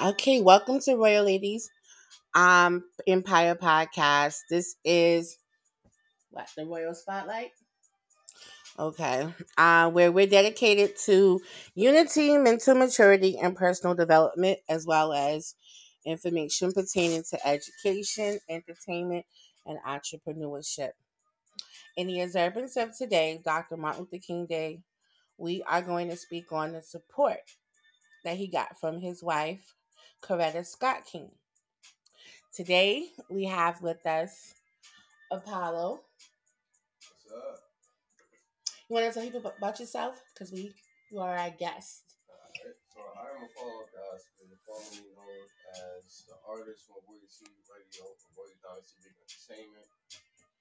Okay, welcome to Royal Ladies um Empire Podcast. This is what the Royal Spotlight. Okay, uh, where we're dedicated to unity, mental maturity, and personal development, as well as information pertaining to education, entertainment, and entrepreneurship. In the observance of today, Dr. Martin Luther King Day, we are going to speak on the support that he got from his wife, Coretta Scott King. Today, we have with us Apollo. What's up? You want to tell people about yourself? Because we you are our guest. Alright, so I am Apollo Gospel, formerly known as the artist from Royalty Radio, from Royal Dynasty Big Entertainment,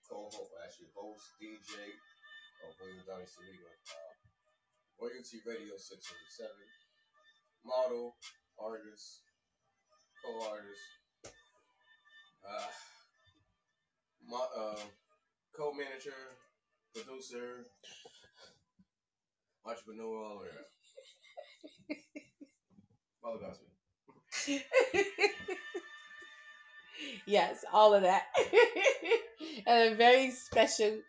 co-host, actually host, DJ of Royal Dynasty Big uh, Royalty Radio 607, model, artist, co-artist, uh, mo- uh, co-manager, producer, entrepreneur, all of that. Apollo Gospel. yes, all of that. and a very special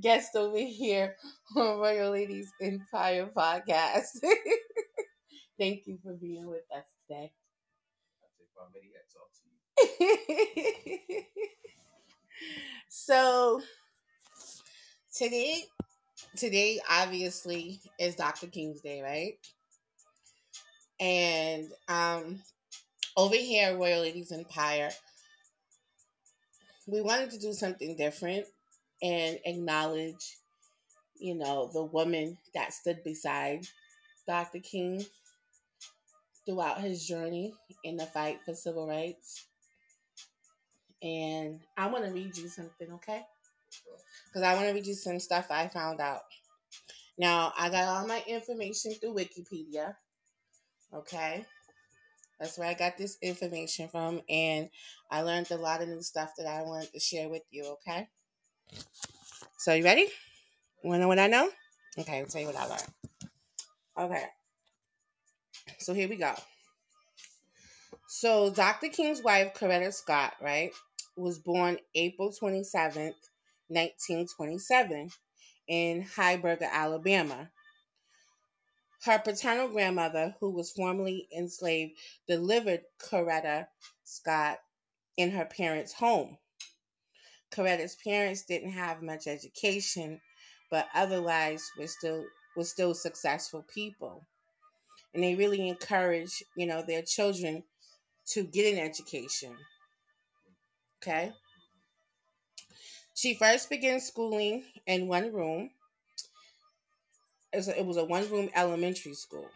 guest over here on Royal Ladies Empire Podcast. Thank you for being with us today. I take my many hats off to you. so today today obviously is Dr. King's Day, right? And um over here Royal Ladies Empire, we wanted to do something different and acknowledge, you know, the woman that stood beside Dr. King throughout his journey in the fight for civil rights. And I want to read you something, okay? Because I want to read you some stuff I found out. Now, I got all my information through Wikipedia, okay? That's where I got this information from, and I learned a lot of new stuff that I wanted to share with you, okay? So, you ready? Want to know what I know? Okay, I'll tell you what I learned. Okay. So, here we go. So, Dr. King's wife, Coretta Scott, right, was born April 27th, 1927, in Heiberger, Alabama. Her paternal grandmother, who was formerly enslaved, delivered Coretta Scott in her parents' home. Coretta's parents didn't have much education, but otherwise were still were still successful people. And they really encouraged, you know, their children to get an education. Okay? She first began schooling in one room. It was a, one room elementary school.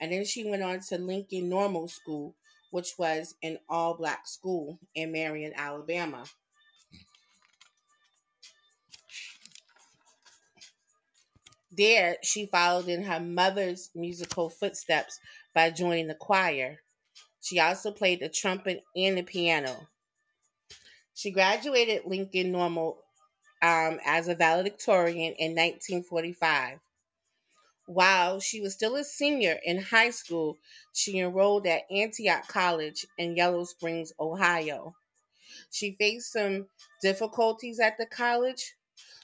And then she went on to Lincoln Normal School, which was an all black school in Marion, Alabama. There, she followed in her mother's musical footsteps by joining the choir. She also played the trumpet and the piano. She graduated Lincoln Normal um, as a valedictorian in 1945. While she was still a senior in high school, she enrolled at Antioch College in Yellow Springs, Ohio. She faced some difficulties at the college,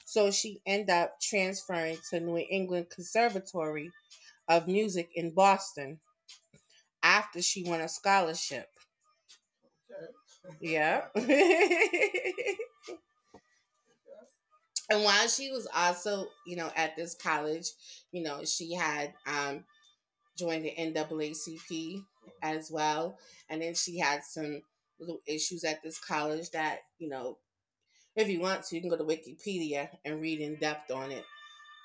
so she ended up transferring to New England Conservatory of Music in Boston after she won a scholarship. Yeah. and while she was also, you know, at this college, you know, she had um joined the NAACP as well. And then she had some little issues at this college that, you know, if you want to, you can go to Wikipedia and read in depth on it,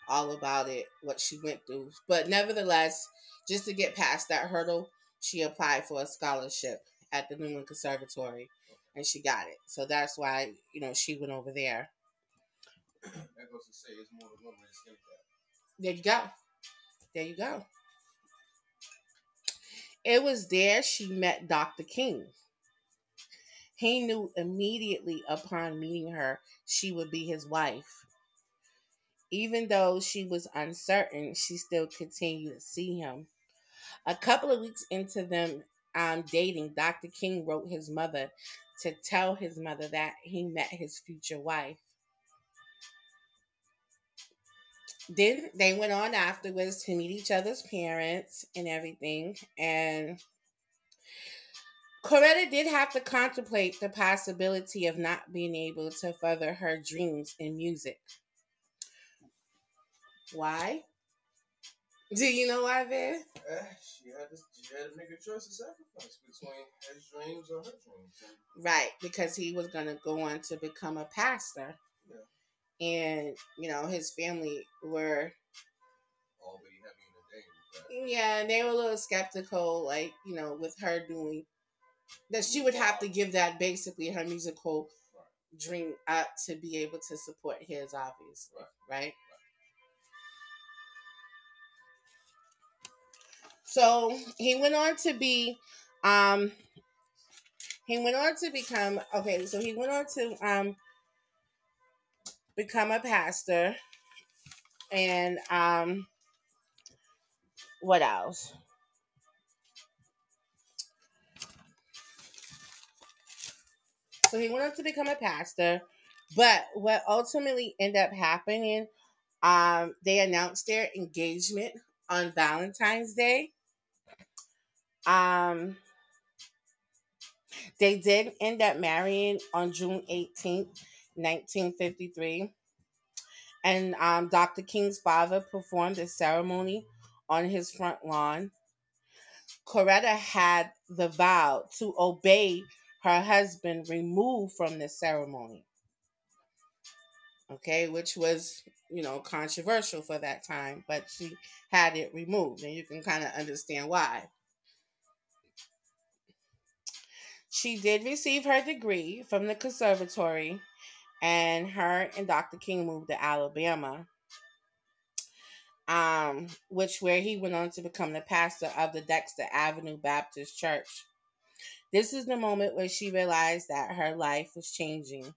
all about it, what she went through. But nevertheless, just to get past that hurdle, she applied for a scholarship at the New England Conservatory and she got it. So that's why, you know, she went over there. That goes to say it's more than one way to that. There you go. There you go. It was there she met Dr. King. He knew immediately upon meeting her she would be his wife. Even though she was uncertain, she still continued to see him. A couple of weeks into them um, dating, Dr. King wrote his mother to tell his mother that he met his future wife. Then they went on afterwards to meet each other's parents and everything. And Coretta did have to contemplate the possibility of not being able to further her dreams in music. Why? Do you know why, Viv? Uh, she had to she had to make a choice of sacrifice between his dreams or her dreams. Right, because he was gonna go on to become a pastor. Yeah. And, you know, his family were already having a day. Yeah, they were a little skeptical, like, you know, with her doing that she would have to give that basically her musical right. dream up to be able to support his obviously. Right. right? So he went on to be, um, he went on to become okay. So he went on to um become a pastor, and um, what else? So he went on to become a pastor, but what ultimately ended up happening, um, they announced their engagement on Valentine's Day. Um, they did end up marrying on June 18th, 1953. And um, Dr. King's father performed a ceremony on his front lawn. Coretta had the vow to obey her husband removed from the ceremony. Okay, which was, you know, controversial for that time, but she had it removed, and you can kind of understand why. She did receive her degree from the conservatory, and her and Dr. King moved to Alabama, um, which where he went on to become the pastor of the Dexter Avenue Baptist Church. This is the moment where she realized that her life was changing.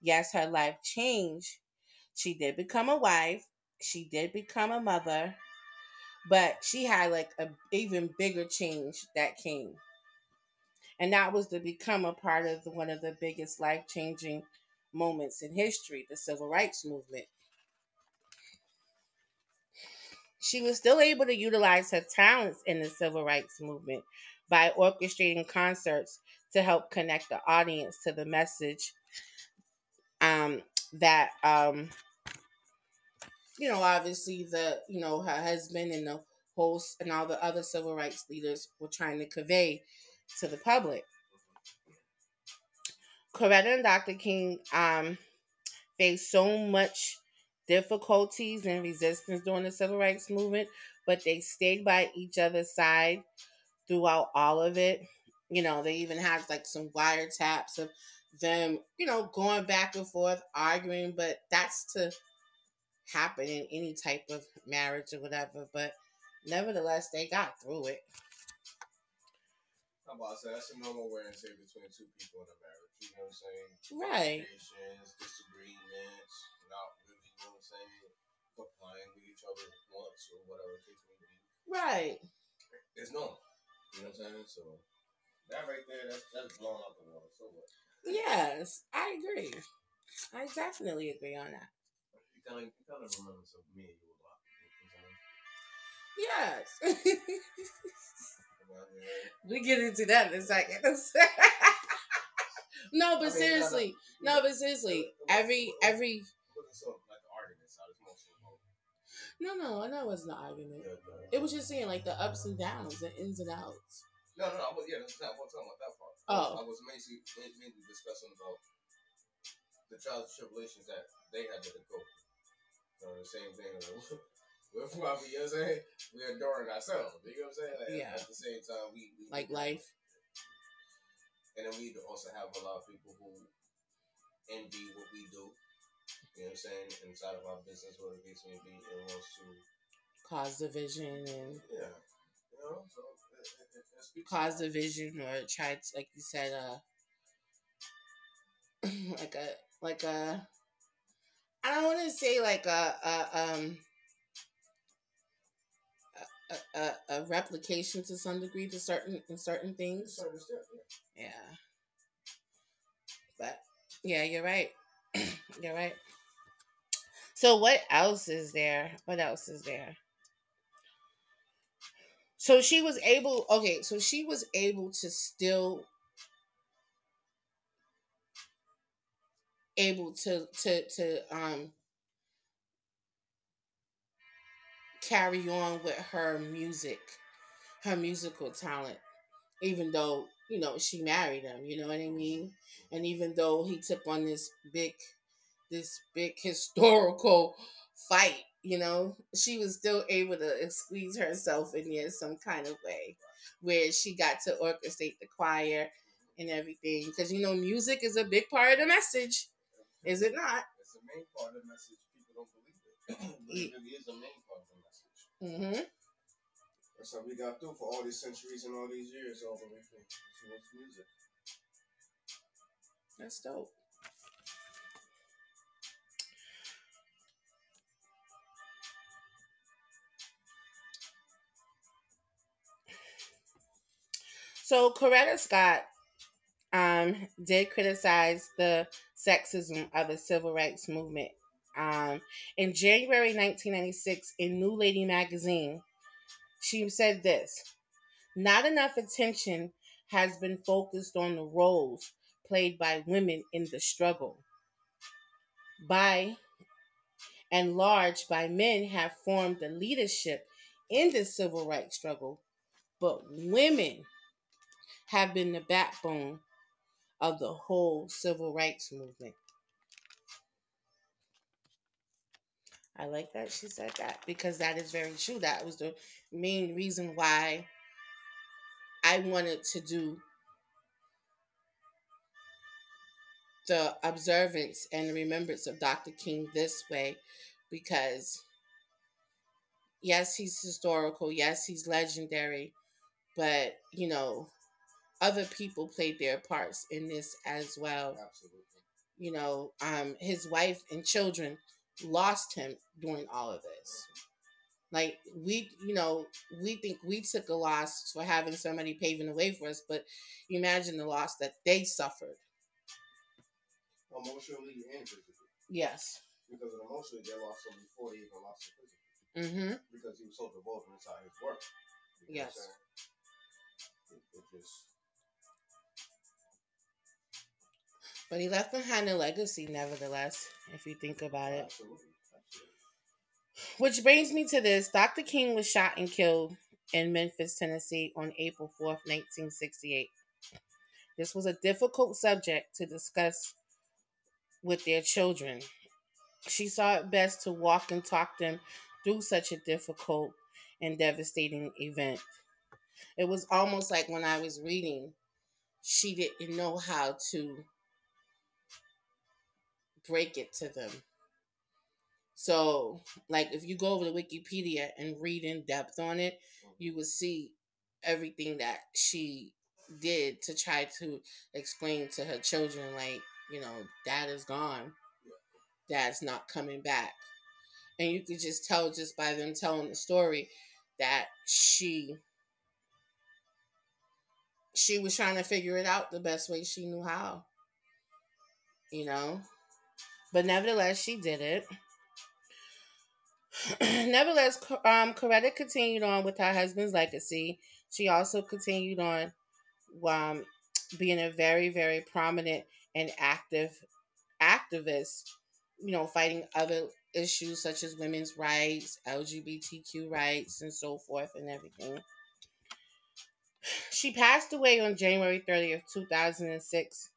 Yes, her life changed. She did become a wife. She did become a mother, but she had like a even bigger change that came and that was to become a part of the, one of the biggest life changing moments in history, the civil rights movement. She was still able to utilize her talents in the civil rights movement by orchestrating concerts to help connect the audience to the message um, that um, you know obviously the you know her husband and the host and all the other civil rights leaders were trying to convey to the public. Coretta and Dr. King um, faced so much difficulties and resistance during the civil rights movement, but they stayed by each other's side throughout all of it. You know, they even had like some wiretaps of them, you know, going back and forth, arguing, but that's to happen in any type of marriage or whatever. But nevertheless, they got through it. I'm about to say that's a normal wear and tear between two people in a marriage. You know what I'm saying? Right. Disagreements, not really, you know what I'm saying, complying with each other's wants or whatever the case may be. Right. It's normal. You know what I'm saying? So that right there, that's that's blown up the water. So what? Yes, I agree. I definitely agree on that. You kind of, you kind of remember some me and you a lot. Yes. we get into that in a second. no, but seriously, no, but seriously, every every. No, no, I know it wasn't an argument. Uh, it was just saying like the ups and downs, the ins and outs. No, no, no. Yeah, that's not what I'm talking about that part. Oh, I was mainly mainly discussing about the trials and tribulations that they had to go. You know, the same thing. We're probably, you know what I'm saying? We're adoring ourselves. You know what I'm saying? Like, yeah. At the same time, we, we like life. And then we also have a lot of people who envy what we do. You know what I'm saying? Inside of our business, whatever the case may be, and wants to cause division and yeah, you know, so it, it, it cause division or try to, like you said, uh, like a like a. I don't want to say like a, a um a, a, a replication to some degree to certain in certain things. certain yeah. Yeah. But yeah, you're right. you're right. So what else is there? What else is there? So she was able okay, so she was able to still able to to to um carry on with her music, her musical talent, even though, you know, she married him, you know what I mean? And even though he took on this big this big historical fight, you know, she was still able to squeeze herself in there some kind of way where she got to orchestrate the choir and everything. Because, you know, music is a big part of the message, is it not? It's the main part of the message. People don't believe it. but it really is the main part of the message. Mm-hmm. That's how we got through for all these centuries and all these years over what's music. That's dope. So Coretta Scott um, did criticize the sexism of the civil rights movement. Um, in January 1996, in New Lady magazine, she said this Not enough attention has been focused on the roles played by women in the struggle. By and large, by men have formed the leadership in the civil rights struggle, but women have been the backbone of the whole civil rights movement. I like that she said that because that is very true. That was the main reason why I wanted to do the observance and the remembrance of Dr. King this way because yes, he's historical, yes, he's legendary, but you know, other people played their parts in this as well. Absolutely. You know, um, his wife and children lost him during all of this. Like we, you know, we think we took a loss for having somebody paving the way for us, but imagine the loss that they suffered. Emotionally and physically. Yes. Because emotionally, they lost him before they even lost him physically. Mm-hmm. Because he was so devoted inside his work. You know Yes. It, it just, But he left behind a legacy, nevertheless, if you think about it. Which brings me to this Dr. King was shot and killed in Memphis, Tennessee on April 4th, 1968. This was a difficult subject to discuss with their children. She saw it best to walk and talk them through such a difficult and devastating event. It was almost like when I was reading, she didn't know how to break it to them. So, like, if you go over to Wikipedia and read in depth on it, you will see everything that she did to try to explain to her children, like, you know, dad is gone, dad's not coming back. And you could just tell just by them telling the story that she she was trying to figure it out the best way she knew how. You know? But nevertheless, she did it. nevertheless, um, Coretta continued on with her husband's legacy. She also continued on um, being a very, very prominent and active activist, you know, fighting other issues such as women's rights, LGBTQ rights, and so forth, and everything. She passed away on January 30th, 2006,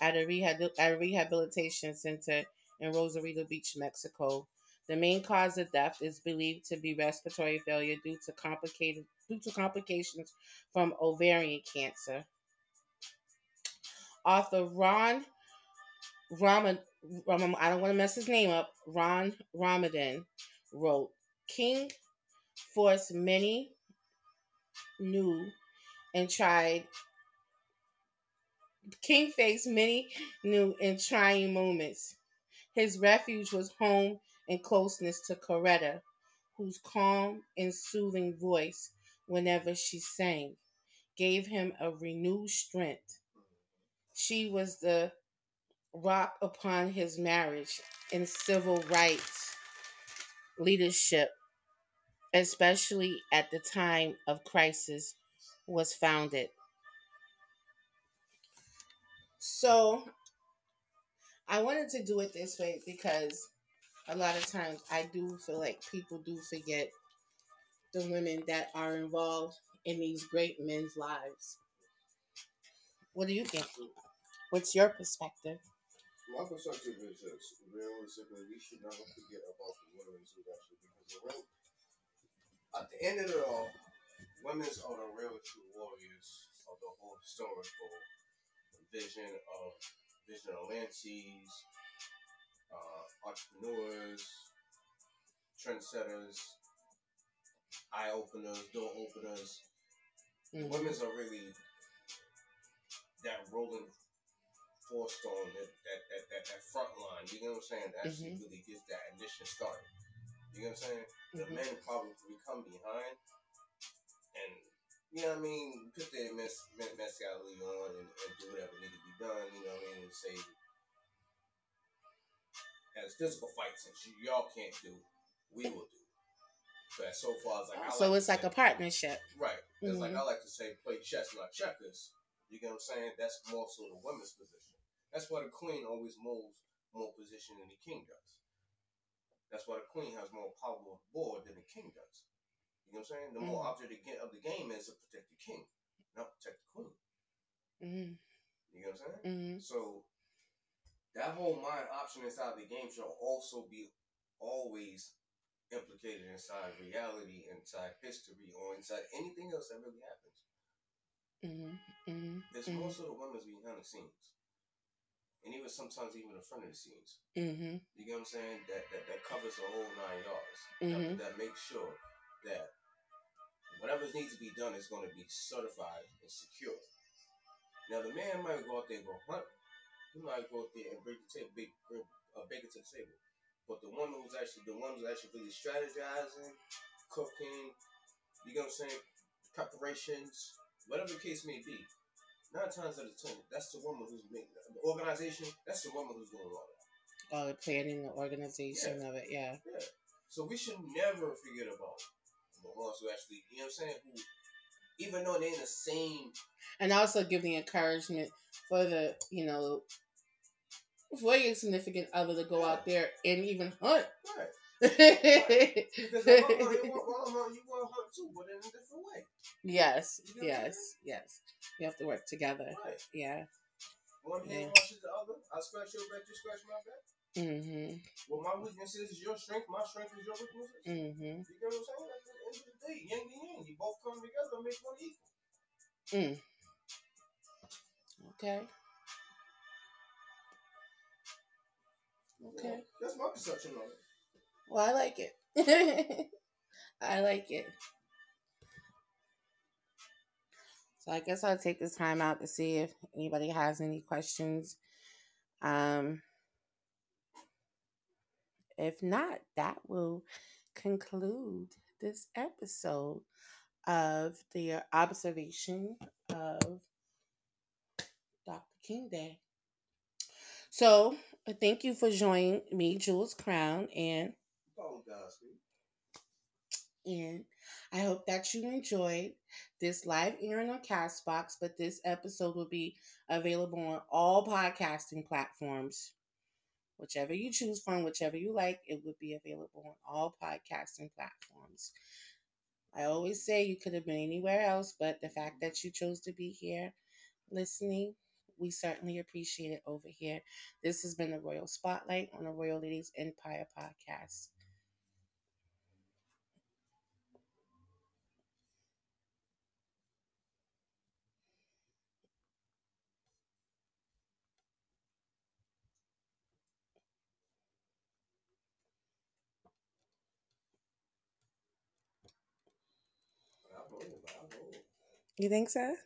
at a, rehab- at a rehabilitation center in Rosarito Beach, Mexico. The main cause of death is believed to be respiratory failure due to complicated due to complications from ovarian cancer. Author Ron Ramad, Ram- I don't want to mess his name up. Ron Ramadan wrote, "King forced many new and tried. King faced many new and trying moments. His refuge was home and closeness to Coretta, whose calm and soothing voice, whenever she sang, gave him a renewed strength. She was the rock upon his marriage and civil rights leadership, especially at the time of crisis, was founded. So I wanted to do it this way because a lot of times I do feel like people do forget the women that are involved in these great men's lives. What do you think? What's your perspective? My perspective is this: realistically, we should never forget about the women who actually because at the end of it all, women are the real true warriors of the whole historical vision of vision of Lances, uh, entrepreneurs, trendsetters, eye openers, door openers. Mhm. Women's are really that rolling force stone, that that, that, that, that front line. You know what I'm saying? That actually Mhm. really gets that initial start. You know what I'm saying? The Mhm. men probably come behind and you know what I mean, put their mes- mes- mescality on and, and do whatever need to be done, you know what I mean, and say as physical fights you, y'all can't do, we will do. But so far as like I So like it's like say- a partnership. Right. It's like Mhm. I like to say, play chess, not checkers. You get what I'm saying? That's more so the women's position. That's why the queen always moves more position than the king does. That's why the queen has more power on the board than the king does. You know what I'm saying? The more Mhm. object of the ga- of the game is to protect the king, not protect the queen. hmm You know what I'm saying? hmm So that whole mind option inside the game should also be always implicated inside reality, inside history, or inside anything else that really happens. hmm hmm It's more so the women's behind the scenes. And even sometimes even in front of the scenes. hmm You get what I'm saying? That that, that covers the whole nine yards. That, that makes sure that whatever needs to be done is going to be certified and secure. Now the man might go out there and go hunt. He might go out there and bring the table, big, bring a bacon to the table. But the one who's actually the one who's actually really strategizing, cooking, you get what I'm saying, preparations, whatever the case may be. Nine times out of ten, that's the woman who's making the organization. That's the woman who's doing all that. All the planning, the organization of it, yeah. Yeah. So we should never forget about the ones who actually, you know what I'm saying, who, even though they're in the same, And also give the encouragement for the, you know, for your significant other to go out there and even hunt. right? yes, Because you want, mama, you want to hunt too, but in a different way. yes, yes. yes. You have to work together. Right. Yeah. One hand Yeah. washes the other. I scratch your back, you scratch my back. Mm-hmm. Well, my weakness is your strength, my strength is your weakness. Mm-hmm. You get what I'm saying? At the end of the day, yin and yang, you both come together and make one equal. Mm. Okay. Okay. That's my perception of it. Well, I like it. I like it. So I guess I'll take this time out to see if anybody has any questions. Um, if not, that will conclude this episode of the observation of Dr. King Day. So, uh, thank you for joining me, Jules Crown, and and I hope that you enjoyed this live airing on Castbox. But this episode will be available on all podcasting platforms, whichever you choose from, whichever you like. It would be available on all podcasting platforms. I always say you could have been anywhere else, but the fact that you chose to be here listening, we certainly appreciate it over here. This has been the Royal Spotlight on the Royal Ladies Empire podcast. You think so?